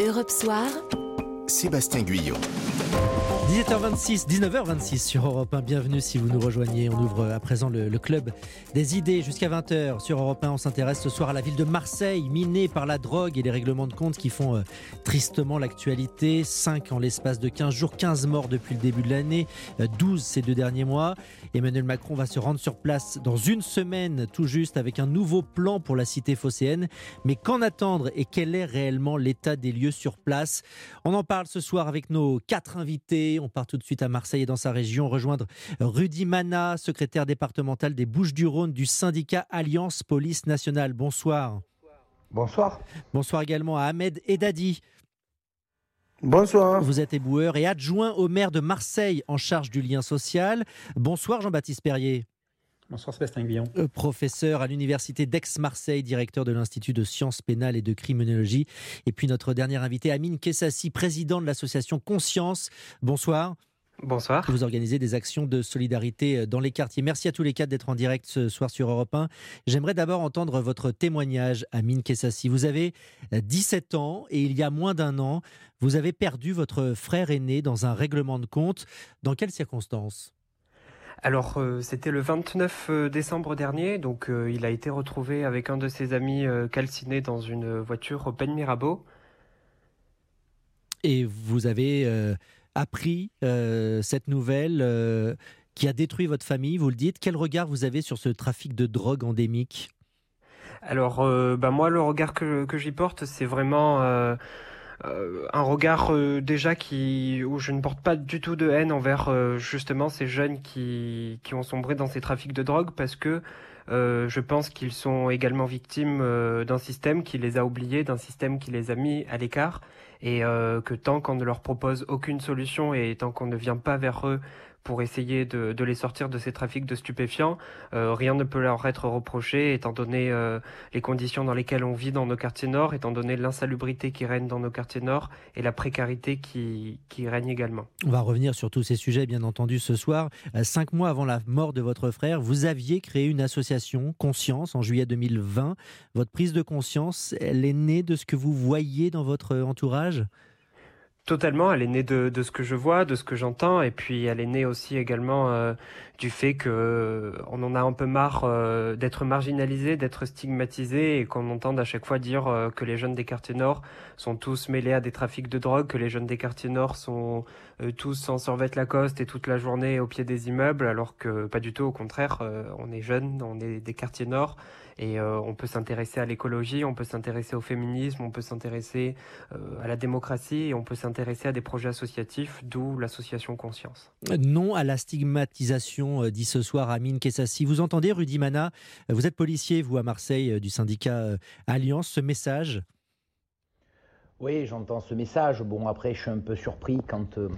Europe Soir, Sébastien Guyot. 17h26, 19h26 sur Europe 1. Bienvenue si vous nous rejoignez. On ouvre à présent le, club des idées jusqu'à 20h sur Europe 1. On s'intéresse ce soir à la ville de Marseille, minée par la drogue et les règlements de compte qui font euh, tristement l'actualité. 5 en l'espace de 15 jours, 15 morts depuis le début de l'année, euh, 12 ces deux derniers mois. Emmanuel Macron va se rendre sur place dans une semaine tout juste avec un nouveau plan pour la cité phocéenne. Mais qu'en attendre et quel est réellement l'état des lieux sur place? On en parle ce soir avec nos quatre invités. On part tout de suite à Marseille et dans sa région rejoindre Rudy Mana, secrétaire départemental des Bouches-du-Rhône du syndicat Alliance Police Nationale. Bonsoir. Bonsoir. Bonsoir également à Ahmed Edadi. Bonsoir. Vous êtes éboueur et adjoint au maire de Marseille en charge du lien social. Bonsoir Jean-Baptiste Perrier. Bonsoir Sébastien Guillon. Euh, professeur à l'université d'Aix-Marseille, directeur de l'Institut de sciences pénales et de criminologie. Et puis notre dernier invité, Amine Kessassi, président de l'association Conscience. Bonsoir. Bonsoir. Vous organisez des actions de solidarité euh, dans les quartiers. Merci à tous les quatre d'être en direct ce soir sur Europe 1. J'aimerais d'abord entendre votre témoignage, Amine Kessassi. Vous avez 17 ans et il y a moins d'un an, vous avez perdu votre frère aîné dans un règlement de compte. Dans quelles circonstances? Alors, euh, c'était le 29 euh, décembre dernier, donc euh, il a été retrouvé avec un de ses amis euh, calciné dans une voiture au Pen Mirabeau. Et vous avez appris cette nouvelle qui a détruit votre famille, vous le dites. Quel regard vous avez sur ce trafic de drogue endémique? Alors, bah, moi, le regard que, que j'y porte, c'est vraiment euh, un regard euh, déjà qui, où je ne porte pas du tout de haine envers euh, justement ces jeunes qui, qui ont sombré dans ces trafics de drogue parce que je pense qu'ils sont également victimes d'un système qui les a oubliés, d'un système qui les a mis à l'écart et que tant qu'on ne leur propose aucune solution et tant qu'on ne vient pas vers eux pour essayer de, les sortir de ces trafics de stupéfiants, euh, rien ne peut leur être reproché étant donné euh, les conditions dans lesquelles on vit dans nos quartiers nord, étant donné l'insalubrité qui règne dans nos quartiers nord et la précarité qui, qui règne également. On va revenir sur tous ces sujets, bien entendu, ce soir. Euh, Cinq mois avant la mort de votre frère, vous aviez créé une association, Conscience, en juillet 2020. Votre prise de conscience, elle est née de ce que vous voyez dans votre entourage? Totalement, elle est née de, ce que je vois, de ce que j'entends, et puis elle est née aussi également euh, du fait que euh, on en a un peu marre euh, d'être marginalisé, d'être stigmatisé, et qu'on entende à chaque fois dire euh, que les jeunes des quartiers nord sont tous mêlés à des trafics de drogue, que les jeunes des quartiers nord sont euh, tous en survêt Lacoste et toute la journée au pied des immeubles, alors que pas du tout, au contraire, on est jeunes, on est des quartiers nord, et on peut s'intéresser à l'écologie, on peut s'intéresser au féminisme, on peut s'intéresser à la démocratie et on peut s'intéresser à des projets associatifs, d'où l'association Conscience. Non à la stigmatisation, euh, dit ce soir Amine Kessassi. Vous entendez, Rudy Mana, euh, vous êtes policier, vous, à Marseille, euh, du syndicat Alliance, ce message Oui, j'entends ce message. Bon, après, je suis un peu surpris quand euh,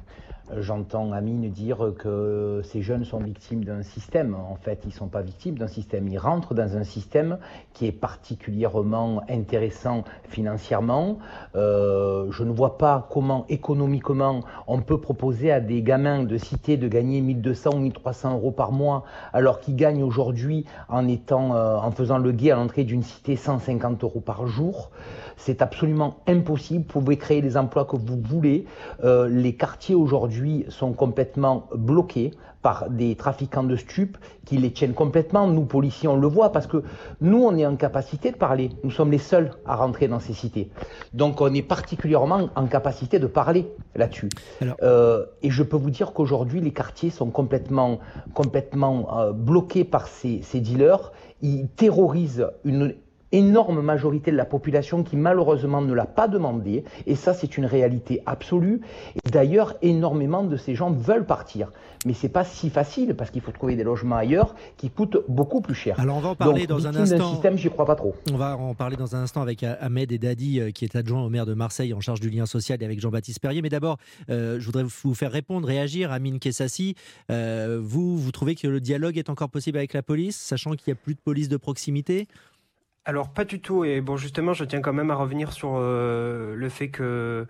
j'entends Amine dire que ces jeunes sont victimes d'un système. En fait, ils ne sont pas victimes d'un système. Ils rentrent dans un système qui est particulièrement intéressant financièrement. Euh, je ne vois pas comment économiquement on peut proposer à des gamins de cité de gagner 1200 ou 1300 euros par mois alors qu'ils gagnent aujourd'hui en, euh, en faisant le guet à l'entrée d'une cité 150 euros par jour. C'est absolument impossible. Vous pouvez créer les emplois que vous voulez. Euh, les quartiers aujourd'hui sont complètement bloqués par des trafiquants de stupes qui les tiennent complètement. Nous, policiers, on le voit parce que nous, on est en capacité de parler. Nous sommes les seuls à rentrer dans ces cités. Donc, on est particulièrement en capacité de parler là-dessus. Euh, et je peux vous dire qu'aujourd'hui, les quartiers sont complètement, complètement euh, bloqués par ces, ces dealers. Ils terrorisent une énorme majorité de la population qui malheureusement ne l'a pas demandé. Et ça, c'est une réalité absolue. Et d'ailleurs, énormément de ces gens veulent partir. Mais c'est pas si facile parce qu'il faut trouver des logements ailleurs qui coûtent beaucoup plus cher. Alors, on va en parler Donc, dans un instant. système, j'y crois pas trop. On va en parler dans un instant avec euh, Ahmed et Dadi, euh, qui est adjoint au maire de Marseille en charge du lien social, et avec Jean-Baptiste Perrier. Mais d'abord, euh, je voudrais vous faire répondre, réagir, Amine Kessassi. Euh, vous, vous trouvez que le dialogue est encore possible avec la police, sachant qu'il n'y a plus de police de proximité? Alors pas du tout et bon justement je tiens quand même à revenir sur euh, le fait que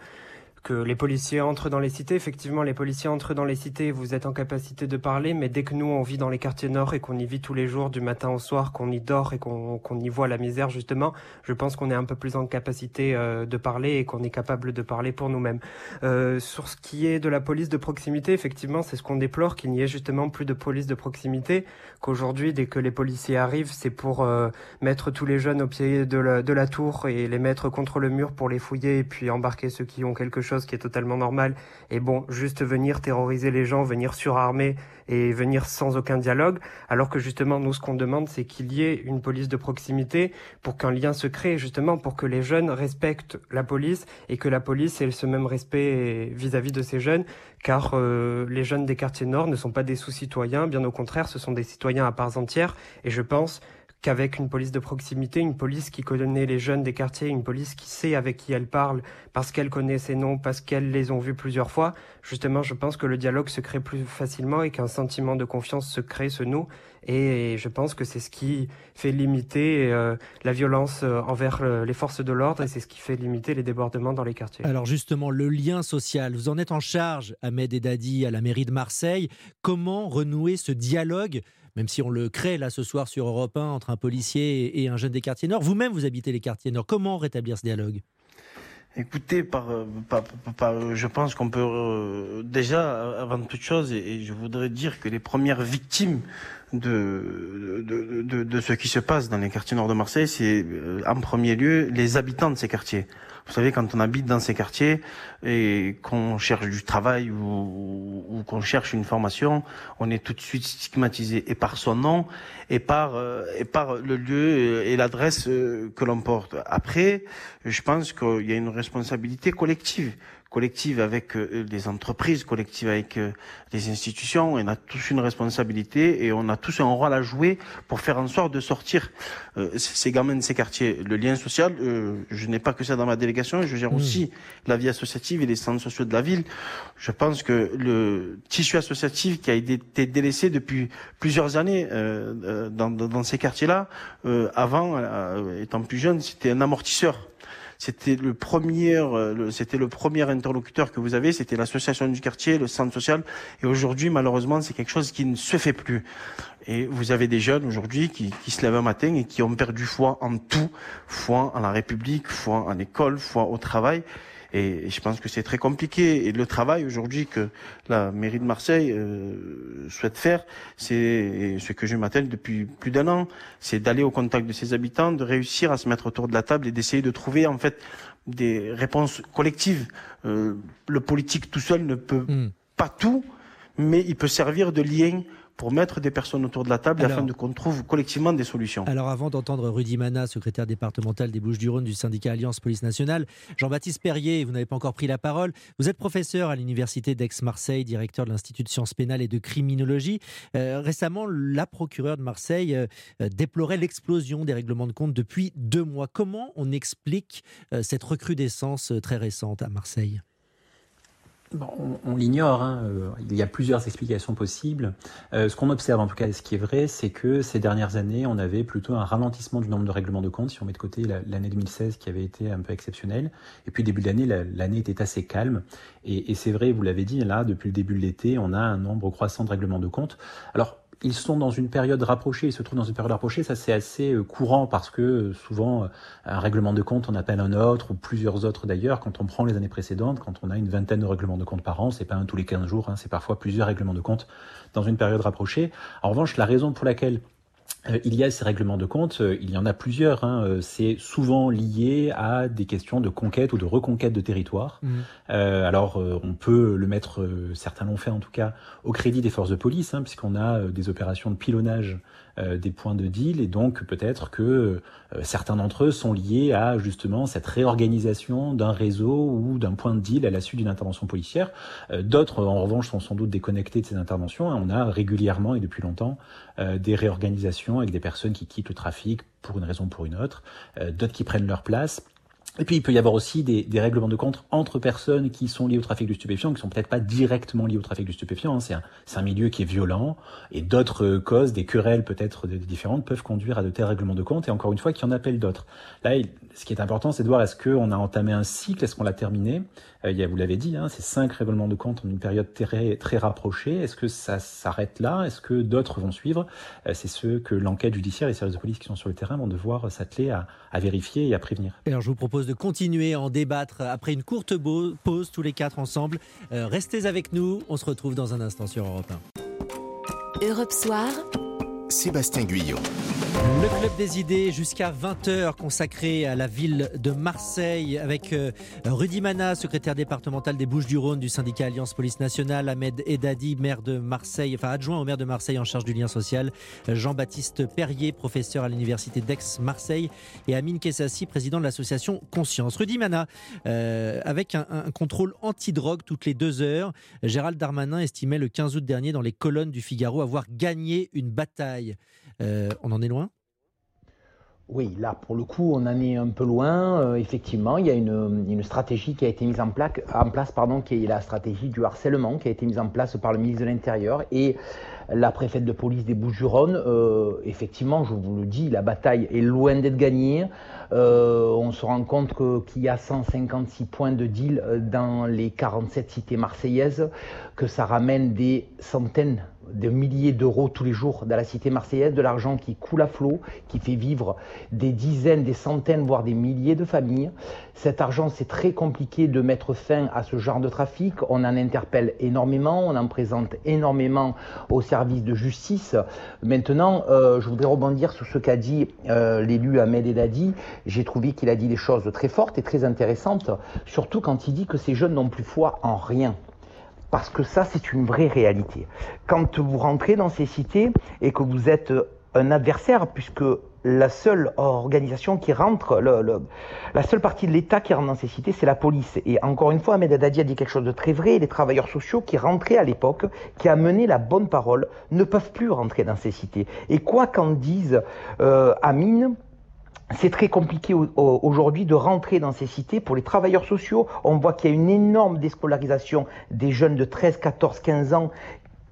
que les policiers entrent dans les cités. Effectivement, les policiers entrent dans les cités, vous êtes en capacité de parler, mais dès que nous, on vit dans les quartiers nord et qu'on y vit tous les jours, du matin au soir, qu'on y dort et qu'on y voit la misère, justement, je pense qu'on est un peu plus en capacité euh, de parler et qu'on est capable de parler pour nous-mêmes. Euh, sur ce qui est de la police de proximité, effectivement, c'est ce qu'on déplore, qu'il n'y ait justement plus de police de proximité, qu'aujourd'hui, dès que les policiers arrivent, c'est pour euh, mettre tous les jeunes au pied de la, de la tour et les mettre contre le mur pour les fouiller et puis embarquer ceux qui ont quelque chose qui est totalement normal. Et bon, juste venir terroriser les gens, venir surarmer et venir sans aucun dialogue, alors que justement, nous, ce qu'on demande, c'est qu'il y ait une police de proximité pour qu'un lien se crée, justement, pour que les jeunes respectent la police et que la police ait ce même respect vis-à-vis de ces jeunes, car euh, les jeunes des quartiers nord ne sont pas des sous-citoyens, bien au contraire, ce sont des citoyens à part entière, et je pense qu'avec une police de proximité, une police qui connaît les jeunes des quartiers, une police qui sait avec qui elle parle, parce qu'elle connaît ses noms, parce qu'elle les ont vus plusieurs fois, justement, je pense que le dialogue se crée plus facilement et qu'un sentiment de confiance se crée, se noue. Et je pense que c'est ce qui fait limiter euh, la violence euh, envers euh, les forces de l'ordre et c'est ce qui fait limiter les débordements dans les quartiers. Alors justement, le lien social, vous en êtes en charge, Ahmed Dadi, à la mairie de Marseille. Comment renouer ce dialogue même si on le crée là ce soir sur Europe 1 entre un policier et un jeune des quartiers nord. Vous-même, vous habitez les quartiers nord. Comment rétablir ce dialogue? Écoutez, par, je pense qu'on peut euh, déjà, avant toute chose, et, je voudrais dire que les premières victimes de, ce qui se passe dans les quartiers nord de Marseille, c'est euh, en premier lieu les habitants de ces quartiers. Vous savez, quand on habite dans ces quartiers et qu'on cherche du travail ou, qu'on cherche une formation, on est tout de suite stigmatisé et par son nom et par euh, le lieu et l'adresse euh, que l'on porte. Après, je pense qu'il y a une responsabilité collective collective avec euh, les entreprises, collective avec euh, les institutions. On a tous une responsabilité et on a tous un rôle à jouer pour faire en sorte de sortir euh, ces gamins de ces quartiers. Le lien social, je n'ai pas que ça dans ma délégation, je gère mmh. aussi la vie associative et les centres sociaux de la ville. Je pense que le tissu associatif qui a été délaissé depuis plusieurs années dans, dans, ces quartiers-là, avant, étant plus jeune, c'était un amortisseur c'était le premier, euh, c'était le premier interlocuteur que vous avez, c'était l'association du quartier, le centre social. Et aujourd'hui, malheureusement, c'est quelque chose qui ne se fait plus. Et vous avez des jeunes aujourd'hui qui, se lèvent un matin et qui ont perdu foi en tout, foi en la République, foi en l'école, foi au travail. Et je pense que c'est très compliqué. Et le travail aujourd'hui que la mairie de Marseille euh, souhaite faire, c'est ce que je m'attelle depuis plus d'un an, c'est d'aller au contact de ses habitants, de réussir à se mettre autour de la table et d'essayer de trouver en fait des réponses collectives. Euh, le politique tout seul ne peut hmm. pas tout, mais il peut servir de lien pour mettre des personnes autour de la table afin de qu'on trouve collectivement des solutions. Alors avant d'entendre Rudy Mana, secrétaire départemental des Bouches-du-Rhône du syndicat Alliance Police Nationale, Jean-Baptiste Perrier, vous n'avez pas encore pris la parole. Vous êtes professeur à l'université d'Aix-Marseille, directeur de l'Institut de sciences pénales et de criminologie. Euh, récemment, la procureure de Marseille euh, déplorait l'explosion des règlements de compte depuis deux mois. Comment on explique euh, cette recrudescence très récente à Marseille? On, l'ignore, hein, euh, il y a plusieurs explications possibles. Euh, ce qu'on observe en tout cas, ce qui est vrai, c'est que ces dernières années, on avait plutôt un ralentissement du nombre de règlements de compte, si on met de côté l'année 2016 qui avait été un peu exceptionnelle. Et puis début de l'année, l'année était assez calme. Et, et c'est vrai, vous l'avez dit, là, depuis le début de l'été, on a un nombre croissant de règlements de compte. Alors, ils sont dans une période rapprochée, ils se trouvent dans une période rapprochée, ça c'est assez euh, courant parce que euh, souvent euh, un règlement de compte on appelle un autre ou plusieurs autres d'ailleurs. Quand on prend les années précédentes, quand on a une vingtaine de règlements de compte par an, c'est pas un tous les 15 jours, hein, c'est parfois plusieurs règlements de compte dans une période rapprochée. En revanche, la raison pour laquelle il y a ces règlements de compte, euh, il y en a plusieurs. Hein, euh, c'est souvent lié à des questions de conquête ou de reconquête de territoire. Mmh. alors, on peut le mettre, certains l'ont fait en tout cas, au crédit des forces de police, hein, puisqu'on a des opérations de pilonnage des points de deal, et donc peut-être que certains d'entre eux sont liés à justement cette réorganisation d'un réseau ou d'un point de deal à la suite d'une intervention policière. D'autres, en revanche, sont sans doute déconnectés de ces interventions. On a régulièrement et depuis longtemps des réorganisations avec des personnes qui quittent le trafic pour une raison ou pour une autre, euh, d'autres qui prennent leur place. Et puis il peut y avoir aussi des, des, règlements de compte entre personnes qui sont liées au trafic du stupéfiant, qui sont peut-être pas directement liées au trafic du stupéfiant. Hein. C'est un, un, milieu qui est violent et d'autres causes, des querelles peut-être différentes, peuvent conduire à de tels règlements de compte. Et encore une fois, qui en appellent d'autres. Là, ce qui est important, c'est de voir est-ce qu'on a entamé un cycle, est-ce qu'on l'a terminé? Euh, il y a, vous l'avez dit, hein, c'est cinq règlements de compte en une période très, très rapprochée. Est-ce que ça s'arrête là? Est-ce que d'autres vont suivre? Euh, C'est ce que l'enquête judiciaire et les services de police qui sont sur le terrain vont devoir s'atteler à, à vérifier et à prévenir. Alors je vous propose de continuer en débattre après une courte pause tous les quatre ensemble. Euh, restez avec nous, on se retrouve dans un instant sur Europe 1. Europe Soir, Sébastien Guyot. Le Club des idées jusqu'à 20h consacré à la ville de Marseille avec euh, Rudy Mana, secrétaire départemental des Bouches-du-Rhône du syndicat Alliance Police Nationale, Ahmed Edadi, maire de Marseille, enfin adjoint au maire de Marseille en charge du lien social, Jean-Baptiste Perrier, professeur à l'université d'Aix-Marseille et Amine Kessassi, président de l'association Conscience. Rudy Mana, euh, avec un, un contrôle anti-drogue toutes les deux heures, Gérald Darmanin estimait le 15 août dernier dans les colonnes du Figaro avoir gagné une bataille. Euh, on en est loin? Oui, là, pour le coup, on en est un peu loin. Euh, effectivement, il y a une, stratégie qui a été mise en, en place, pardon, qui est la stratégie du harcèlement, qui a été mise en place par le ministre de l'Intérieur et la préfète de police des Bouches-du-Rhône. Euh, effectivement, je vous le dis, la bataille est loin d'être gagnée. on se rend compte qu'il y a 156 points de deal dans les 47 cités marseillaises, que ça ramène des centaines de milliers d'euros tous les jours dans la cité marseillaise, de l'argent qui coule à flot, qui fait vivre des dizaines, des centaines, voire des milliers de familles. Cet argent, c'est très compliqué de mettre fin à ce genre de trafic. On en interpelle énormément, on en présente énormément au service de justice. Maintenant, euh, je voudrais rebondir sur ce qu'a dit euh, l'élu Ahmed Edadi. J'ai trouvé qu'il a dit des choses très fortes et très intéressantes, surtout quand il dit que ces jeunes n'ont plus foi en rien parce que ça, c'est une vraie réalité. Quand vous rentrez dans ces cités et que vous êtes un adversaire, puisque la seule organisation qui rentre, la seule partie de l'État qui rentre dans ces cités, c'est la police. Et encore une fois, Ahmed Haddadi a dit quelque chose de très vrai. Les travailleurs sociaux qui rentraient à l'époque, qui amenaient la bonne parole, ne peuvent plus rentrer dans ces cités. Et quoi qu'en dise euh, Amine, c'est très compliqué aujourd'hui de rentrer dans ces cités. Pour les travailleurs sociaux, on voit qu'il y a une énorme déscolarisation des jeunes de 13, 14, 15 ans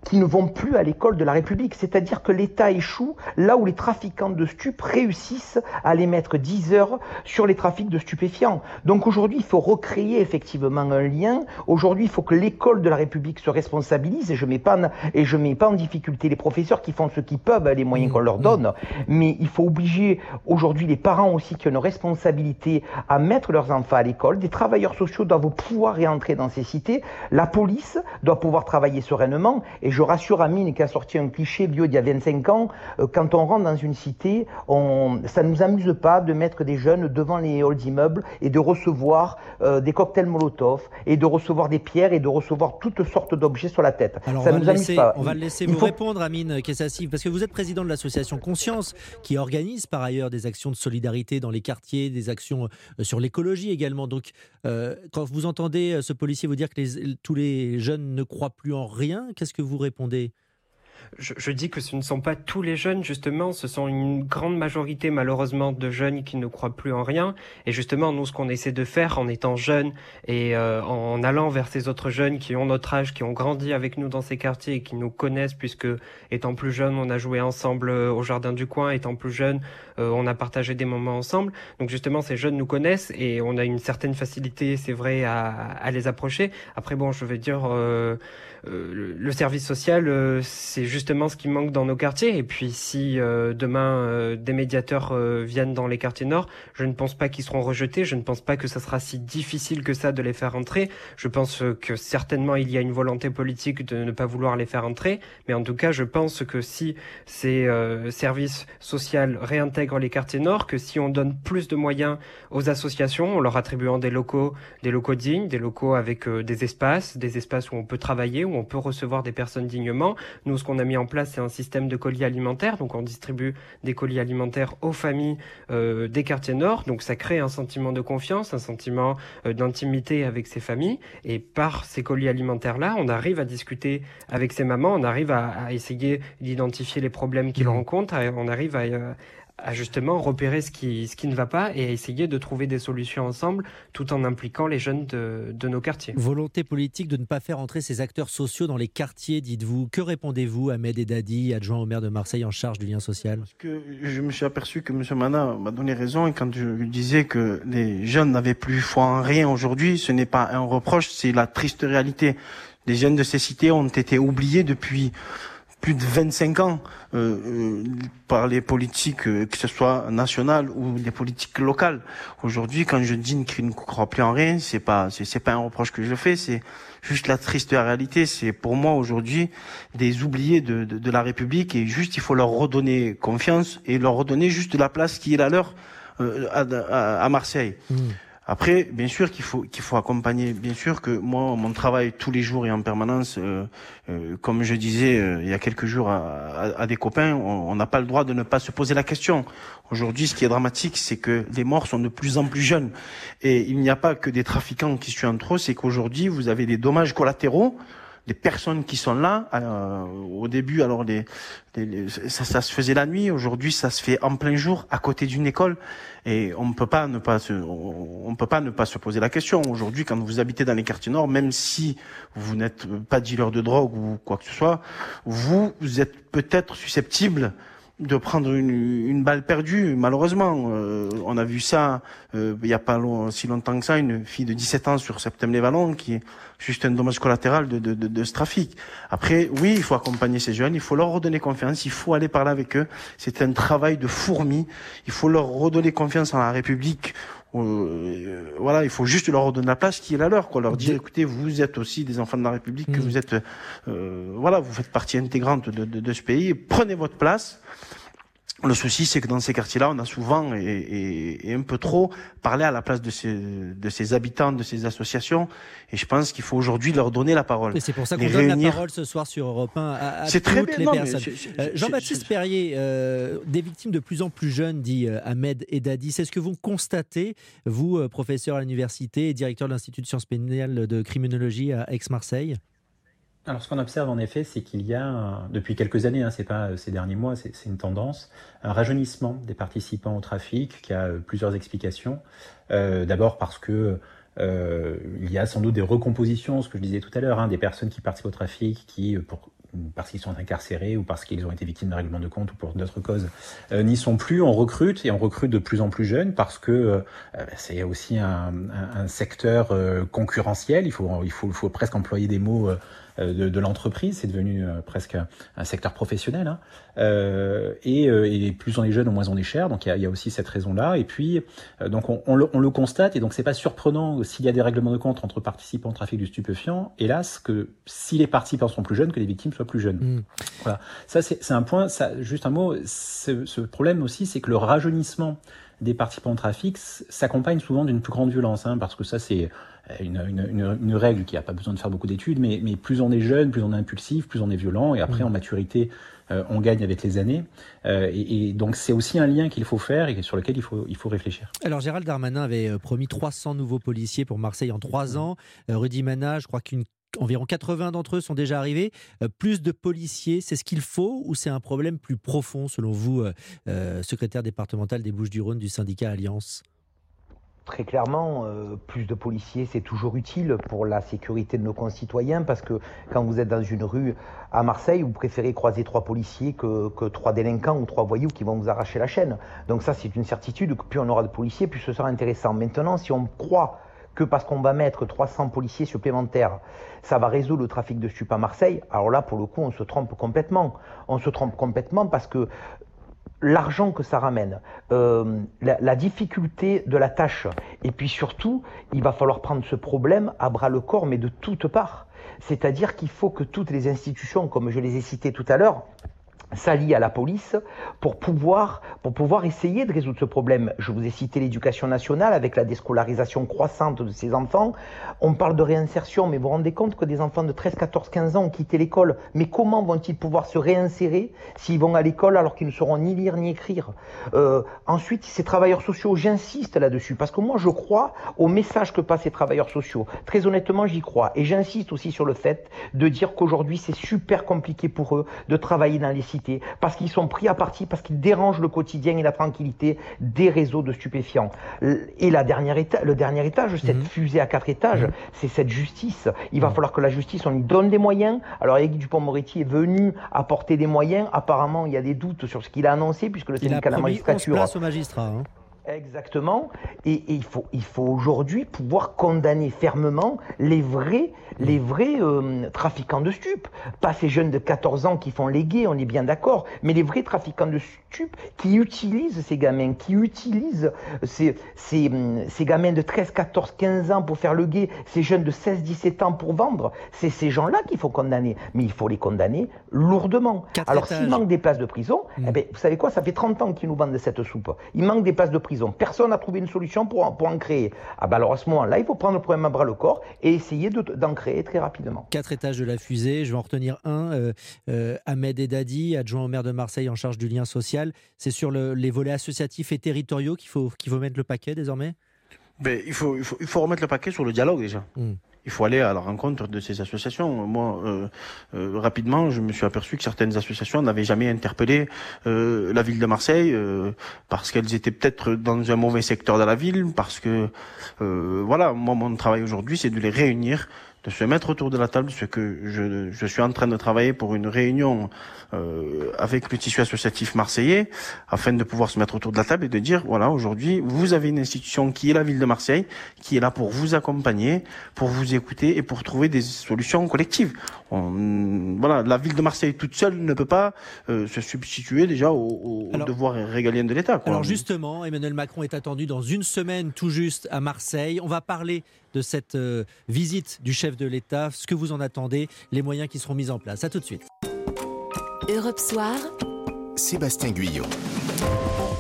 qui ne vont plus à l'école de la République. C'est-à-dire que l'État échoue là où les trafiquants de stupes réussissent à les mettre 10 heures sur les trafics de stupéfiants. Donc aujourd'hui, il faut recréer effectivement un lien. Aujourd'hui, il faut que l'école de la République se responsabilise et je mets pas en, et je mets pas en difficulté les professeurs qui font ce qu'ils peuvent, les moyens qu'on leur mmh. donne. Mais il faut obliger aujourd'hui les parents aussi qui ont une responsabilité à mettre leurs enfants à l'école. Des travailleurs sociaux doivent pouvoir réentrer dans ces cités. La police doit pouvoir travailler sereinement. Et et je rassure Amine qui a sorti un cliché vieux d'il y a 25 ans, euh, quand on rentre dans une cité, on, ça ne nous amuse pas de mettre des jeunes devant les halls d'immeubles et de recevoir euh, des cocktails Molotov et de recevoir des pierres et de recevoir toutes sortes d'objets sur la tête. Alors ça on, va nous laisser, pas. on va le laisser vous répondre, Amine Kessassi, parce que vous êtes président de l'association Conscience, qui organise par ailleurs des actions de solidarité dans les quartiers, des actions euh, sur l'écologie également. Donc, quand vous entendez ce policier vous dire que les, tous les jeunes ne croient plus en rien, qu'est-ce que vous répondez je, dis que ce ne sont pas tous les jeunes, justement, ce sont une grande majorité, malheureusement, de jeunes qui ne croient plus en rien. Et justement, nous, ce qu'on essaie de faire en étant jeunes et euh, en allant vers ces autres jeunes qui ont notre âge, qui ont grandi avec nous dans ces quartiers et qui nous connaissent, puisque étant plus jeunes, on a joué ensemble euh, au jardin du coin, étant plus jeunes, euh, on a partagé des moments ensemble. Donc justement, ces jeunes nous connaissent et on a une certaine facilité, c'est vrai, à, les approcher. Après, bon, je vais dire, le service social, c'est justement ce qui manque dans nos quartiers. Et puis si euh, demain euh, des médiateurs euh, viennent dans les quartiers nord, je ne pense pas qu'ils seront rejetés. Je ne pense pas que ça sera si difficile que ça de les faire entrer. Je pense que certainement il y a une volonté politique de ne pas vouloir les faire entrer. Mais en tout cas, je pense que si ces services sociaux réintègrent les quartiers nord, que si on donne plus de moyens aux associations, en leur attribuant des locaux, des locaux dignes, des locaux avec des espaces, des espaces où on peut travailler, où on peut recevoir des personnes dignement. Nous, ce qu'on a mis en place, c'est un système de colis alimentaires. Donc, on distribue des colis alimentaires aux familles euh, des quartiers nord. Donc, ça crée un sentiment de confiance, un sentiment euh, d'intimité avec ces familles. Et par ces colis alimentaires-là, on arrive à discuter avec ces mamans, on arrive à, essayer d'identifier les problèmes qu'ils mmh. rencontrent, on arrive à, à justement repérer ce qui, ce qui ne va pas et à essayer de trouver des solutions ensemble tout en impliquant les jeunes de, de nos quartiers. Volonté politique de ne pas faire entrer ces acteurs sociaux dans les quartiers, dites-vous. Que répondez-vous, Ahmed Edadi, adjoint au maire de Marseille en charge du lien social? Parce que Je me suis aperçu que M. Mana m'a donné raison quand je disais que les jeunes n'avaient plus foi en rien aujourd'hui. Ce n'est pas un reproche, c'est la triste réalité. Les jeunes de ces cités ont été oubliés depuis plus de 25 ans euh, euh, par les politiques, euh, que ce soit nationales ou les politiques locales. Aujourd'hui, quand je dis qu'ils ne croient plus en rien, c'est pas c'est pas un reproche que je fais, c'est juste la triste réalité. C'est pour moi aujourd'hui des oubliés de, de, de, la République et juste il faut leur redonner confiance et leur redonner juste la place qui est la leur euh, à, à, Marseille. Mmh. Après, bien sûr qu'il faut qu'il faut accompagner. Bien sûr que moi, mon travail tous les jours et en permanence, euh, euh, comme je disais euh, il y a quelques jours à, à, à des copains, on n'a pas le droit de ne pas se poser la question. Aujourd'hui, ce qui est dramatique, c'est que les morts sont de plus en plus jeunes et il n'y a pas que des trafiquants qui se tuent entre eux. C'est qu'aujourd'hui, vous avez des dommages collatéraux des personnes qui sont là. Euh, au début, alors les, les, les ça, ça, se faisait la nuit. Aujourd'hui, ça se fait en plein jour, à côté d'une école, et on ne peut pas ne pas se, on peut pas ne pas se poser la question. Aujourd'hui, quand vous habitez dans les quartiers nord, même si vous n'êtes pas dealer de drogue ou quoi que ce soit, vous, vous êtes peut-être susceptible de prendre une, une, balle perdue, malheureusement. Euh, on a vu ça euh, il n'y a pas long, si longtemps que ça, une fille de 17 ans sur Septembre-les-Vallons, qui est juste un dommage collatéral de, de, de, de, ce trafic. Après, oui, il faut accompagner ces jeunes, il faut leur redonner confiance, il faut aller parler avec eux. C'est un travail de fourmi. Il faut leur redonner confiance en la République. Euh, voilà, il faut juste leur redonner la place qui est la leur, quoi. Leur dire, écoutez, vous êtes aussi des enfants de la République, mmh. que vous êtes, euh, voilà, vous faites partie intégrante de, de, de ce pays. Prenez votre place. Le souci, c'est que dans ces quartiers-là, on a souvent et, et, et, un peu trop parlé à la place de ces, de ces habitants, de ces associations. Et je pense qu'il faut aujourd'hui leur donner la parole. Et c'est pour ça qu'on donne la parole ce soir sur Europe 1 à, à toutes très bien, les non, personnes. Euh, Jean-Baptiste Perrier, euh, des victimes de plus en plus jeunes, dit euh, Ahmed Edadi. C'est ce que vous constatez, vous, euh, professeur à l'université et directeur de l'Institut de sciences pénales de criminologie à Aix-Marseille? Alors, ce qu'on observe en effet, c'est qu'il y a, depuis quelques années, hein, c'est pas ces derniers mois, c'est une tendance, un rajeunissement des participants au trafic qui a plusieurs explications. Euh, D'abord parce que euh, il y a sans doute des recompositions, ce que je disais tout à l'heure, hein, des personnes qui participent au trafic, qui, parce qu'ils sont incarcérés ou parce qu'ils ont été victimes d'un règlement de compte ou pour d'autres causes, euh, n'y sont plus. On recrute et on recrute de plus en plus jeunes parce que euh, c'est aussi un, secteur euh, concurrentiel. Il faut, il faut, faut presque employer des mots de, de l'entreprise. C'est devenu euh, presque un secteur professionnel. Hein. Euh, et, et, plus on est jeune, moins on est cher. Donc il y y a aussi cette raison-là. Et puis donc on, on, le, on, le, constate. Et donc c'est pas surprenant s'il y a des règlements de compte entre participants au trafic du stupéfiant. Hélas, que si les participants sont plus jeunes, que les victimes soient plus jeunes. Mmh. Voilà. Ça c'est un point. Ça, juste un mot. Ce problème aussi, c'est que le rajeunissement des participants au trafic s'accompagne souvent d'une plus grande violence, hein, parce que ça c'est une, une, une, règle qui n'a pas besoin de faire beaucoup d'études, mais, mais, plus on est jeune, plus on est impulsif, plus on est violent, et après mmh. en maturité, euh, on gagne avec les années. Euh, et, et, donc c'est aussi un lien qu'il faut faire et sur lequel il faut, il faut réfléchir. Alors Gérald Darmanin avait promis 300 nouveaux policiers pour Marseille en 3 ans. Euh, Rudy Mana, je crois qu'une environ 80 d'entre eux sont déjà arrivés. Euh, plus de policiers, c'est ce qu'il faut ou c'est un problème plus profond selon vous, euh, euh, secrétaire départemental des Bouches-du-Rhône du syndicat Alliance? Très clairement, euh, plus de policiers, c'est toujours utile pour la sécurité de nos concitoyens parce que quand vous êtes dans une rue à Marseille, vous préférez croiser trois policiers que, que trois délinquants ou trois voyous qui vont vous arracher la chaîne. Donc ça, c'est une certitude que plus on aura de policiers, plus ce sera intéressant. Maintenant, si on croit que parce qu'on va mettre 300 policiers supplémentaires, ça va résoudre le trafic de stupes à Marseille, alors là, pour le coup, on se trompe complètement. On se trompe complètement parce que l'argent que ça ramène, euh, la, la, difficulté de la tâche, et puis surtout, il va falloir prendre ce problème à bras le corps, mais de toutes parts. C'est-à-dire qu'il faut que toutes les institutions, comme je les ai citées tout à l'heure, s'allient à la police pour pouvoir, pour pouvoir essayer de résoudre ce problème. Je vous ai cité l'éducation nationale avec la déscolarisation croissante de ces enfants. On parle de réinsertion, mais vous vous rendez compte que des enfants de 13, 14, 15 ans ont quitté l'école. Mais comment vont-ils pouvoir se réinsérer s'ils vont à l'école alors qu'ils ne sauront ni lire ni écrire? Euh, Ensuite, ces travailleurs sociaux, j'insiste là-dessus, parce que moi je crois au message que passent ces travailleurs sociaux. Très honnêtement, j'y crois. Et j'insiste aussi sur le fait de dire qu'aujourd'hui c'est super compliqué pour eux de travailler dans les sites parce qu'ils sont pris à partie, parce qu'ils dérangent le quotidien et la tranquillité des réseaux de stupéfiants. Et la dernière éta le dernier étage, cette mhm. fusée à quatre étages, mhm. c'est cette justice. Il va mhm. falloir que la justice, on lui donne des moyens. Alors Eric Dupont-Moretti est venu apporter des moyens. Apparemment, il y a des doutes sur ce qu'il a annoncé, puisque le syndicat de la magistrature... place au magistrat. Hein. Exactement. Et, il faut, il faut aujourd'hui pouvoir condamner fermement les vrais, les vrais euh, trafiquants de stupes. Pas ces jeunes de 14 ans qui font les gays, on est bien d'accord, mais les vrais trafiquants de stupes qui utilisent ces gamins, qui utilisent ces, ces, ces gamins de 13, 14, 15 ans pour faire le gay, ces jeunes de 16, 17 ans pour vendre. C'est ces gens-là qu'il faut condamner. Mais il faut les condamner lourdement. Alors s'il manque des places de prison, mm. eh ben, vous savez quoi, ça fait 30 ans qu'ils nous vendent de cette soupe. Il manque des places de prison Personne n'a trouvé une solution pour, en créer. Ah ben alors à ce moment-là, il faut prendre le problème à bras le corps et essayer d'en créer très rapidement. Quatre étages de la fusée, je vais en retenir un. Euh, euh, Ahmed Edadi, adjoint au maire de Marseille en charge du lien social. C'est sur les volets associatifs et territoriaux qu'il faut, qu'il faut mettre le paquet désormais? Ben, il, faut, il, faut, il faut remettre le paquet sur le dialogue déjà. Hmm il faut aller à la rencontre de ces associations. Moi, euh, euh, rapidement, je me suis aperçu que certaines associations n'avaient jamais interpellé euh, la ville de Marseille parce qu'elles étaient peut-être dans un mauvais secteur de la ville, parce que voilà, moi mon travail aujourd'hui, c'est de les réunir de se mettre autour de la table, ce que je, je suis en train de travailler pour une réunion euh, avec le tissu associatif marseillais, afin de pouvoir se mettre autour de la table et de dire, voilà, aujourd'hui, vous avez une institution qui est la ville de Marseille, qui est là pour vous accompagner, pour vous écouter et pour trouver des solutions collectives. voilà, la ville de Marseille toute seule ne peut pas euh, se substituer déjà aux, devoirs régaliens de l'État. Alors justement, Emmanuel Macron est attendu dans une semaine tout juste à Marseille. On va parler de cette euh, visite du chef de l'État, ce que vous en attendez, les moyens qui seront mis en place. À tout de suite. Europe Soir. Sébastien Guyot.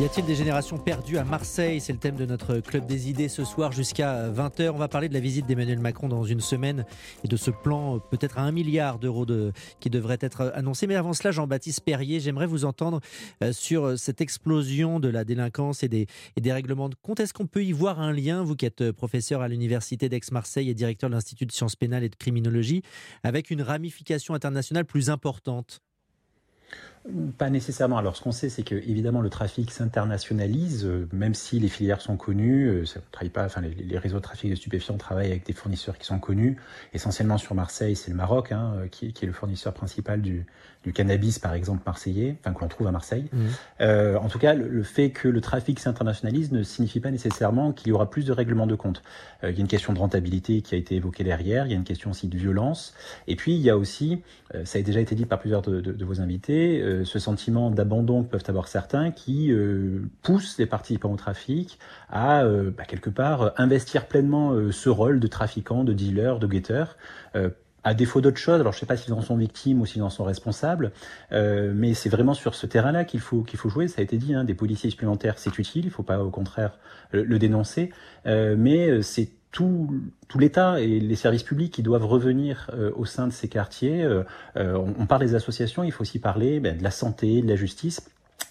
Y a-t-il des générations perdues à Marseille? C'est le thème de notre club des idées ce soir jusqu'à 20h. On va parler de la visite d'Emmanuel Macron dans une semaine et de ce plan peut-être à un milliard d'euros de, qui devrait être annoncé. Mais avant cela, Jean-Baptiste Perrier, j'aimerais vous entendre euh, sur cette explosion de la délinquance et des, et des règlements de compte. Est-ce qu'on peut y voir un lien, vous qui êtes professeur à l'université d'Aix-Marseille et directeur de l'Institut de sciences pénales et de criminologie, avec une ramification internationale plus importante? Pas nécessairement. Alors, ce qu'on sait, c'est que évidemment le trafic s'internationalise, euh, même si les filières sont connues. Euh, ça travaille pas. Enfin, les, réseaux de trafic de stupéfiants travaillent avec des fournisseurs qui sont connus. Essentiellement sur Marseille, c'est le Maroc hein, euh, qui, qui, est le fournisseur principal du, du cannabis, par exemple, marseillais, enfin que l'on trouve à Marseille. Mmh. Euh, en tout cas, le, fait que le trafic s'internationalise ne signifie pas nécessairement qu'il y aura plus de règlements de compte. Il y a une question de rentabilité qui a été évoquée derrière, il y a une question aussi de violence, et puis il y a aussi, ça a déjà été dit par plusieurs de, de, de vos invités, euh, ce sentiment d'abandon que peuvent avoir certains qui euh, poussent les participants au trafic à, bah, quelque part, investir pleinement ce rôle de trafiquant, de dealer, de guetteur à défaut d'autre chose, alors je ne sais pas s'ils en sont victimes ou s'ils en sont responsables, euh, mais c'est vraiment sur ce terrain-là qu'il faut qu'il faut jouer. Ça a été dit, hein, des policiers supplémentaires, c'est utile, il ne faut pas au contraire le, dénoncer, euh, mais euh, c'est tout, tout l'État et les services publics qui doivent revenir euh, au sein de ces quartiers. Euh, on, on, parle des associations, il faut aussi parler ben, de la santé, de la justice.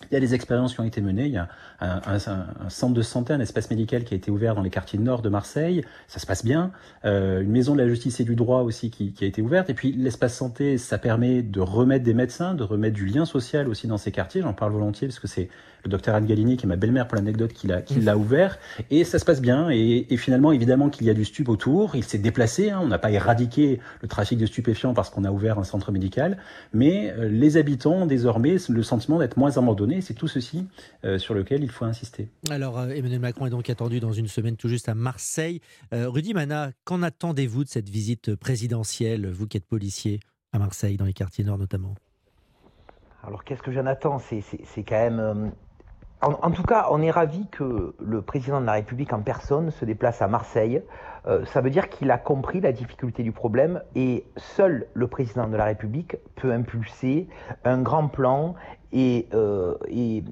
Il y a des expériences qui ont été menées. Il y a un, centre de santé, un espace médical qui a été ouvert dans les quartiers nord de Marseille. Ça se passe bien. Euh, une maison de la justice et du droit aussi qui a été ouverte. Et puis l'espace santé, ça permet de remettre des médecins, de remettre du lien social aussi dans ces quartiers. J'en parle volontiers parce que c'est le docteur Anne Galini, qui est ma belle-mère pour l'anecdote, qui l'a, qui l'a ouvert. Et ça se passe bien. Et, et finalement, évidemment qu'il y a du stup autour. Il s'est déplacé. Hein. On n'a pas éradiqué le trafic de stupéfiants parce qu'on a ouvert un centre médical. Mais euh, les habitants ont désormais le sentiment d'être moins abandonnés. C'est tout ceci euh, sur lequel il faut insister. Alors, euh, Emmanuel Macron est donc attendu dans une semaine tout juste à Marseille. Rudy Mana, qu'en attendez-vous de cette visite présidentielle, vous qui êtes policier à Marseille, dans les quartiers nord notamment? Alors qu'est-ce que j'en attends? C'est quand même en, tout cas, on est ravi que le président de la République en personne se déplace à Marseille. Euh, ça veut dire qu'il a compris la difficulté du problème et seul le président de la République peut impulser un grand plan euh, et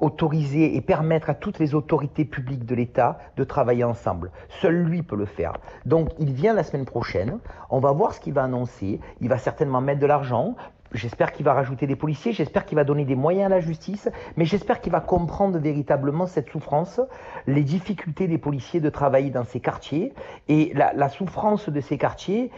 autoriser et permettre à toutes les autorités publiques de l'État de travailler ensemble. Seul lui peut le faire. Donc il vient la semaine prochaine, on va voir ce qu'il va annoncer, il va certainement mettre de l'argent, J'espère qu'il va rajouter des policiers, j'espère qu'il va donner des moyens à la justice, mais j'espère qu'il va comprendre véritablement cette souffrance, les difficultés des policiers de travailler dans ces quartiers. Et la, souffrance de ces quartiers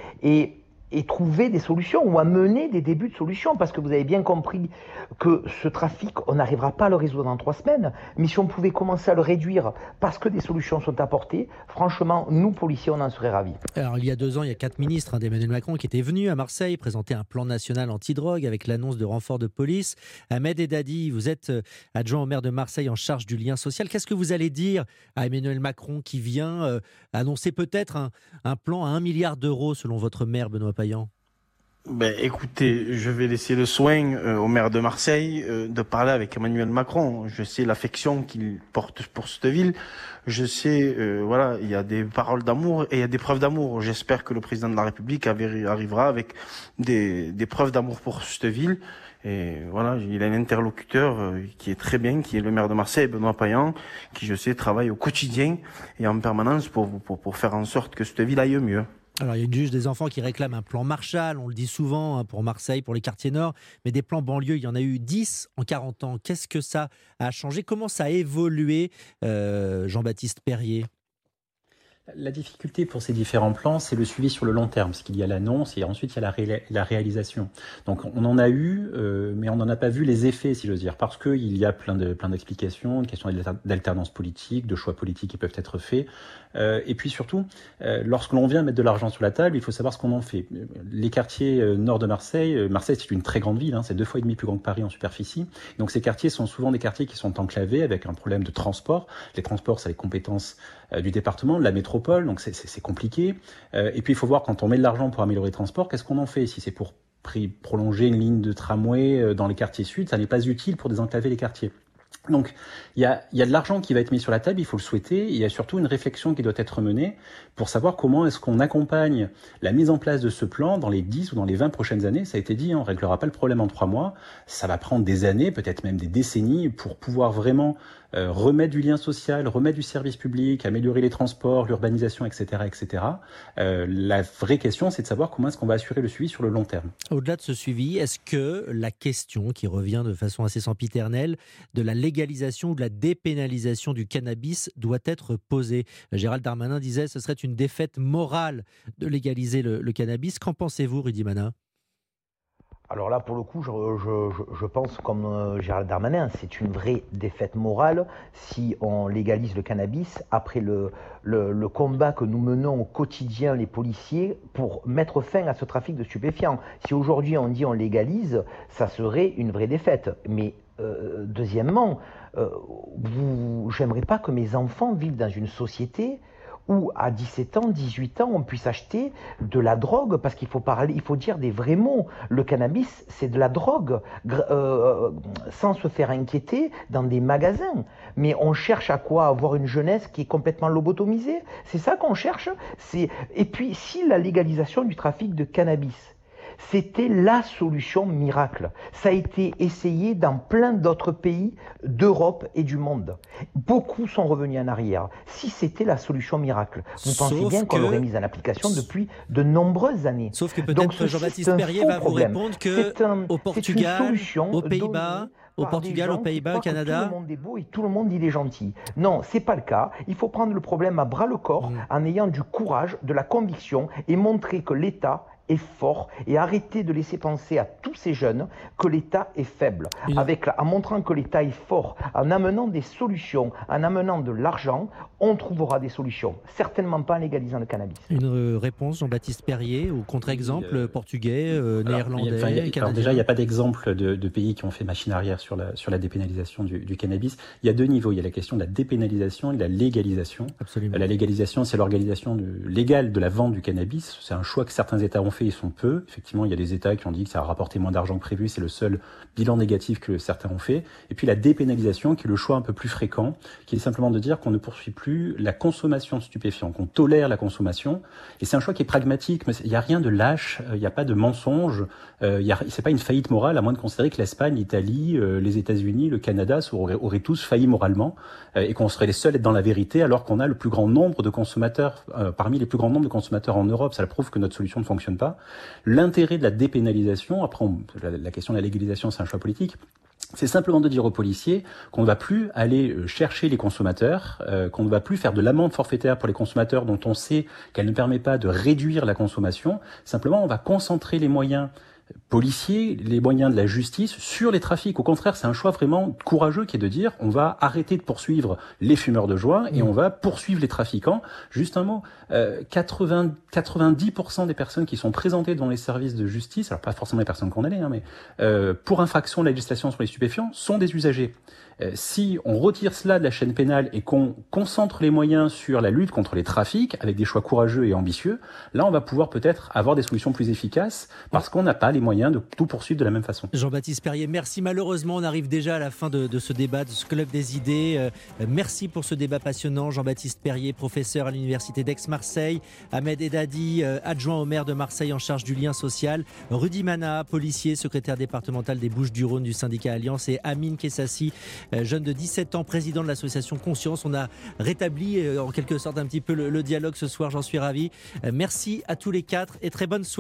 et trouver des solutions ou amener des débuts de solutions parce que vous avez bien compris que ce trafic, on n'arrivera pas à le résoudre en trois semaines, mais si on pouvait commencer à le réduire parce que des solutions sont apportées, franchement, nous, policiers, on en serait ravis. Alors, il y a deux ans, il y a quatre ministres hein, d'Emmanuel Macron qui étaient venus à Marseille présenter un plan national anti-drogue avec l'annonce de renfort de police. Ahmed Edadi, vous êtes euh, adjoint au maire de Marseille en charge du lien social. Qu'est-ce que vous allez dire à Emmanuel Macron qui vient euh, annoncer peut-être un, un plan à un milliard d'euros selon votre maire, Benoît Ben, écoutez, je vais laisser le soin euh, au maire de Marseille euh, de parler avec Emmanuel Macron. Je sais l'affection qu'il porte pour cette ville. Je sais, euh, voilà, il y a des paroles d'amour et il y a des preuves d'amour. J'espère que le président de la République arrivera avec des, des preuves d'amour pour cette ville. Et voilà, il a un interlocuteur qui est très bien, qui est le maire de Marseille, Benoît Payan, qui je sais travaille au quotidien et en permanence pour, pour, pour faire en sorte que cette ville aille mieux. Alors, il y a une juge des enfants qui réclame un plan Marshall, on le dit souvent, hein, pour Marseille, pour les quartiers nord, mais des plans banlieue, il y en a eu 10 en 40 ans. Qu'est-ce que ça a changé? Comment ça a évolué, euh, Jean-Baptiste Perrier? La difficulté pour ces différents plans, c'est le suivi sur le long terme, parce qu'il y a l'annonce et ensuite il y a la, réalisation. Donc on en a eu, euh, mais on n'en a pas vu les effets, si j'ose dire, parce qu'il y a plein de plein d'explications, une question d'alternance politique, de choix politiques qui peuvent être faits, euh, et puis surtout, euh, lorsque l'on vient mettre de l'argent sur la table, il faut savoir ce qu'on en fait. Les quartiers nord de Marseille, Marseille c'est une très grande ville, hein, c'est deux fois et demi plus grand que Paris en superficie, donc ces quartiers sont souvent des quartiers qui sont enclavés avec un problème de transport. Les transports, c'est les compétences du département, de la donc c'est compliqué. Euh, et puis il faut voir quand on met de l'argent pour améliorer le transport, qu'est-ce qu'on en fait? Si c'est pour prolonger une ligne de tramway euh, dans les quartiers sud, ça n'est pas utile pour désenclaver les quartiers. Donc, il y a, y a, de l'argent qui va être mis sur la table, il faut le souhaiter. Il y a surtout une réflexion qui doit être menée pour savoir comment est-ce qu'on accompagne la mise en place de ce plan dans les 10 ou dans les 20 prochaines années. Ça a été dit, on ne réglera pas le problème en trois mois. Ça va prendre des années, peut-être même des décennies, pour pouvoir vraiment euh, du lien social, remettre du service public, améliorer les transports, l'urbanisation, etc., etc. Euh, la vraie question, c'est de savoir comment est-ce qu'on va assurer le suivi sur le long terme. Au-delà de ce suivi, est-ce que la question qui revient de façon assez sempiternelle de la légalisation ou de la dépénalisation du cannabis doit être posée? Gérald Darmanin disait ce serait une défaite morale de légaliser le, le cannabis. Qu'en pensez-vous, Rudy Mana alors là, pour le coup, je, pense comme euh, Gérald Darmanin, c'est une vraie défaite morale si on légalise le cannabis après le, combat que nous menons au quotidien, les policiers, pour mettre fin à ce trafic de stupéfiants. Si aujourd'hui on dit on légalise, ça serait une vraie défaite. Mais euh, deuxièmement, euh, j'aimerais pas que mes enfants vivent dans une société où à 17 ans, 18 ans, on puisse acheter de la drogue, parce qu'il faut parler, il faut dire des vrais mots. Le cannabis, c'est de la drogue, euh, sans se faire inquiéter dans des magasins. Mais on cherche à quoi Avoir une jeunesse qui est complètement lobotomisée C'est ça qu'on cherche Et puis, si la légalisation du trafic de cannabis, c'était la solution miracle. Ça a été essayé dans plein d'autres pays d'Europe et du monde. Beaucoup sont revenus en arrière. Si c'était la solution miracle, vous pensez bien qu'on l'aurait mise en application depuis de nombreuses années. Sauf que peut-être Jean-Baptiste Perrier va vous répondre que au Portugal, aux Pays-Bas, au Portugal, aux Pays-Bas, au Canada. Tout le monde est beau et tout le monde il est gentil. Non, c'est pas le cas. Il faut prendre le problème à bras le corps mm. en ayant du courage, de la conviction et montrer que l'État est fort et arrêter de laisser penser à tous ces jeunes que l'État est faible. Avec, en montrant que l'État est fort, en amenant des solutions, en amenant de l'argent, on trouvera des solutions. Certainement pas en légalisant le cannabis. Une réponse, Jean-Baptiste Perrier, au contre-exemple euh, portugais, euh, néerlandais, alors, déjà, il n'y a pas d'exemple de, pays qui ont fait machine arrière sur la, sur la dépénalisation du, cannabis. Il y a deux niveaux. Il y a la question de la dépénalisation et de la légalisation. Absolument. La légalisation, c'est l'organisation légale de la vente du cannabis. C'est un choix que certains États ont ils sont peu. Effectivement, il y a des États qui ont dit que ça a rapporté moins d'argent que prévu, c'est le seul bilan négatif que certains ont fait. Et puis la dépénalisation, qui est le choix un peu plus fréquent, qui est simplement de dire qu'on ne poursuit plus la consommation de stupéfiants, qu'on tolère la consommation. Et c'est un choix qui est pragmatique, mais il n'y a rien de lâche, euh, il n'y a pas de mensonge, euh, c'est pas une faillite morale, à moins de considérer que l'Espagne, l'Italie, euh, les États-Unis, le Canada auraient, tous failli moralement euh, et qu'on serait les seuls à être dans la vérité alors qu'on a le plus grand nombre de consommateurs, parmi les plus grands nombres de consommateurs en Europe. Ça prouve que notre solution ne fonctionne pas. L'intérêt de la dépénalisation, après la, question de la légalisation, c'est un choix politique. c'est simplement de dire aux policiers qu'on ne va plus aller euh, chercher les consommateurs, euh, qu'on ne va plus faire de l'amende forfaitaire pour les consommateurs dont on sait qu'elle ne permet pas de réduire la consommation. Simplement, on va concentrer les moyens policiers, les moyens de la justice sur les trafics. Au contraire, c'est un choix vraiment courageux qui est de dire on va arrêter de poursuivre les fumeurs de joie et mmh. on va poursuivre les trafiquants. Juste un mot, euh, 80, 90% des personnes qui sont présentées dans les services de justice, alors pas forcément les personnes condamnées, hein, mais euh, pour infraction de la législation sur les stupéfiants, sont des usagers. Euh, si on retire cela de la chaîne pénale et qu'on concentre les moyens sur la lutte contre les trafics avec des choix courageux et ambitieux, là on va pouvoir peut-être avoir des solutions plus efficaces parce qu'on n'a pas les moyens de tout poursuivre de la même façon. Jean-Baptiste Perrier, merci. Malheureusement, on arrive déjà à la fin de, ce débat, de ce club des idées. Euh, merci pour ce débat passionnant. Jean-Baptiste Perrier, professeur à l'université d'Aix-Marseille. Ahmed Edadi, euh, adjoint au maire de Marseille en charge du lien social. Rudy Mana, policier, secrétaire départemental des Bouches-du-Rhône du syndicat Alliance. Et Amine Kessassi, euh, jeune de 17 ans, président de l'association Conscience. On a rétabli euh, en quelque sorte un petit peu le, dialogue ce soir, j'en suis ravi. Euh, merci à tous les quatre et très bonne soirée.